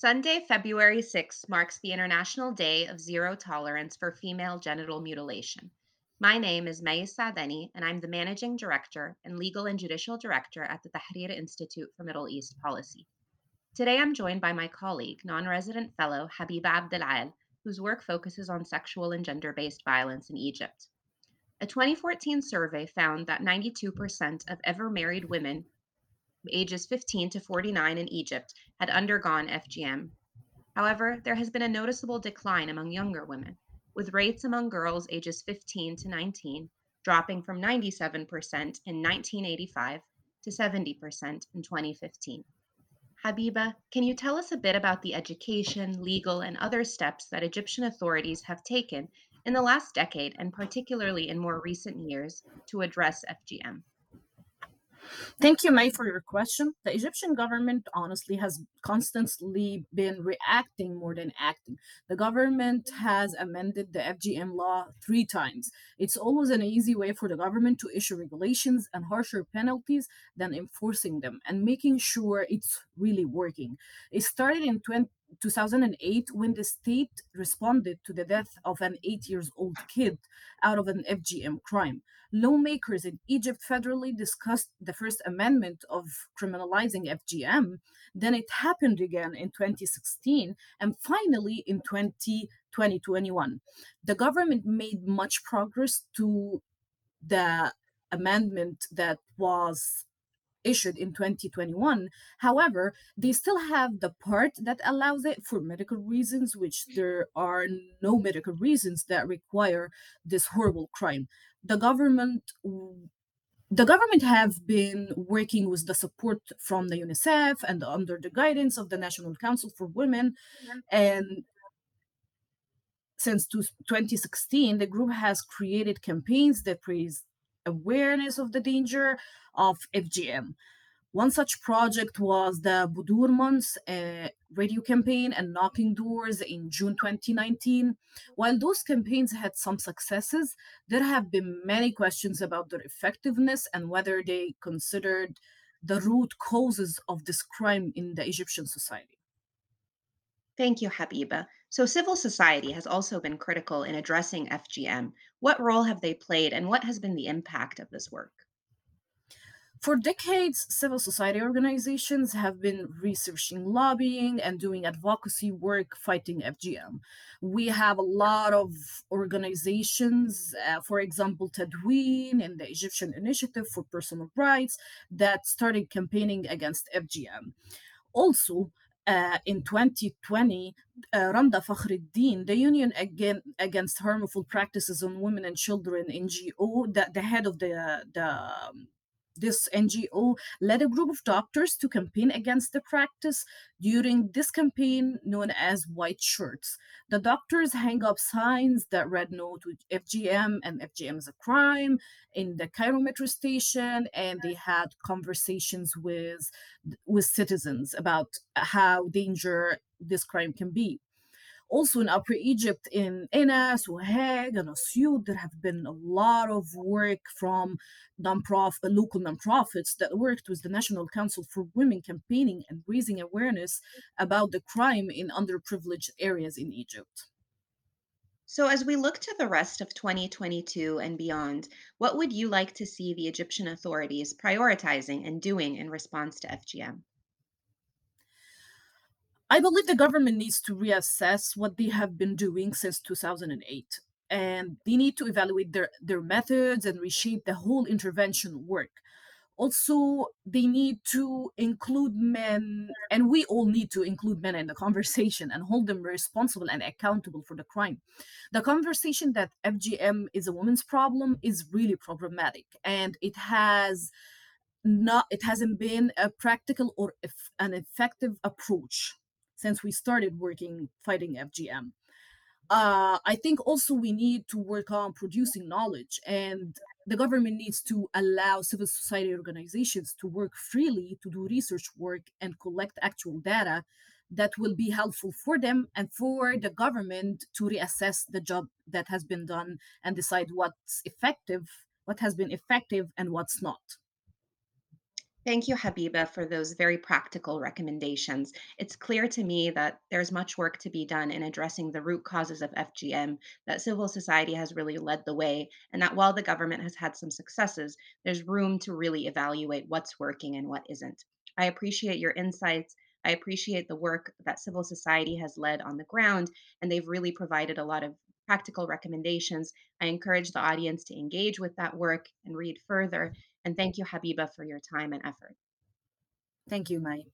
Sunday, February 6th marks the International Day of Zero Tolerance for Female Genital Mutilation. My name is Mai El-Sadany, and I'm the Managing Director and Legal and Judicial Director at the Tahrir Institute for Middle East Policy. Today I'm joined by my colleague, non resident fellow Habiba Abdelal, whose work focuses on sexual and gender based violence in Egypt. A 2014 survey found that 92% of ever married women ages 15 to 49 in Egypt had undergone FGM. However, there has been a noticeable decline among younger women, with rates among girls ages 15 to 19 dropping from 97% in 1985 to 70% in 2015. Habiba, can you tell us a bit about the education, legal, and other steps that Egyptian authorities have taken in the last decade, and particularly in more recent years, to address FGM? Thank you, Mai, for your question. The Egyptian government honestly has constantly been reacting more than acting. The government has amended the FGM law three times. It's always an easy way for the government to issue regulations and harsher penalties than enforcing them and making sure it's really working. It started in 20, 2008 when the state responded to the death of an eight years old kid out of an FGM crime. Lawmakers in Egypt federally discussed the First Amendment of criminalizing FGM. Then it happened again in 2016 and finally in 20, 2021. The government made much progress to the amendment that was issued in 2021. However, they still have the part that allows it for medical reasons, which there are no medical reasons that require this horrible crime. The government the government have been working with the support from the UNICEF and under the guidance of the National Council for Women mm-hmm. and since 2016 the group has created campaigns that raise awareness of the danger of FGM. One such project was the Budur Months uh, radio campaign and knocking doors in June 2019. While those campaigns had some successes, there have been many questions about their effectiveness and whether they considered the root causes of this crime in the Egyptian society. Thank you, Habiba. So, civil society has also been critical in addressing FGM. What role have they played, and what has been the impact of this work? For decades, civil society organizations have been researching lobbying and doing advocacy work fighting FGM. We have a lot of organizations, uh, for example, Tadween and the Egyptian Initiative for Personal Rights, that started campaigning against FGM. Also, uh, in 2020, uh, Randa Fakhreddin, the Union Again, Against Harmful Practices on Women and Children NGO, the, the head of the, the um, this NGO led a group of doctors to campaign against the practice during this campaign known as White Shirts. The doctors hang up signs that read no to FGM and FGM is a crime in the Cairo metro station, and they had conversations with, with citizens about how danger this crime can be. Also in Upper Egypt, in Enas, Waheg, and Asyut, there have been a lot of work from non-profit, local nonprofits that worked with the National Council for Women campaigning and raising awareness about the crime in underprivileged areas in Egypt. So, as we look to the rest of 2022 and beyond, what would you like to see the Egyptian authorities prioritizing and doing in response to FGM? I believe the government needs to reassess what they have been doing since 2008 and they need to evaluate their, their methods and reshape the whole intervention work. Also, they need to include men, and we all need to include men in the conversation and hold them responsible and accountable for the crime. The conversation that FGM is a woman's problem is really problematic, and it has not it hasn't been a practical or an effective approach since we started working fighting FGM. Uh, I think also we need to work on producing knowledge, and the government needs to allow civil society organizations to work freely to do research work and collect actual data that will be helpful for them and for the government to reassess the job that has been done and decide what's effective, what has been effective, and what's not. Thank you, Habiba, for those very practical recommendations. It's clear to me that there's much work to be done in addressing the root causes of FGM, that civil society has really led the way, and that while the government has had some successes, there's room to really evaluate what's working and what isn't. I appreciate your insights. I appreciate the work that civil society has led on the ground, and they've really provided a lot of practical recommendations. I encourage the audience to engage with that work and read further. And thank you, Habiba, for your time and effort. Thank you, Mai.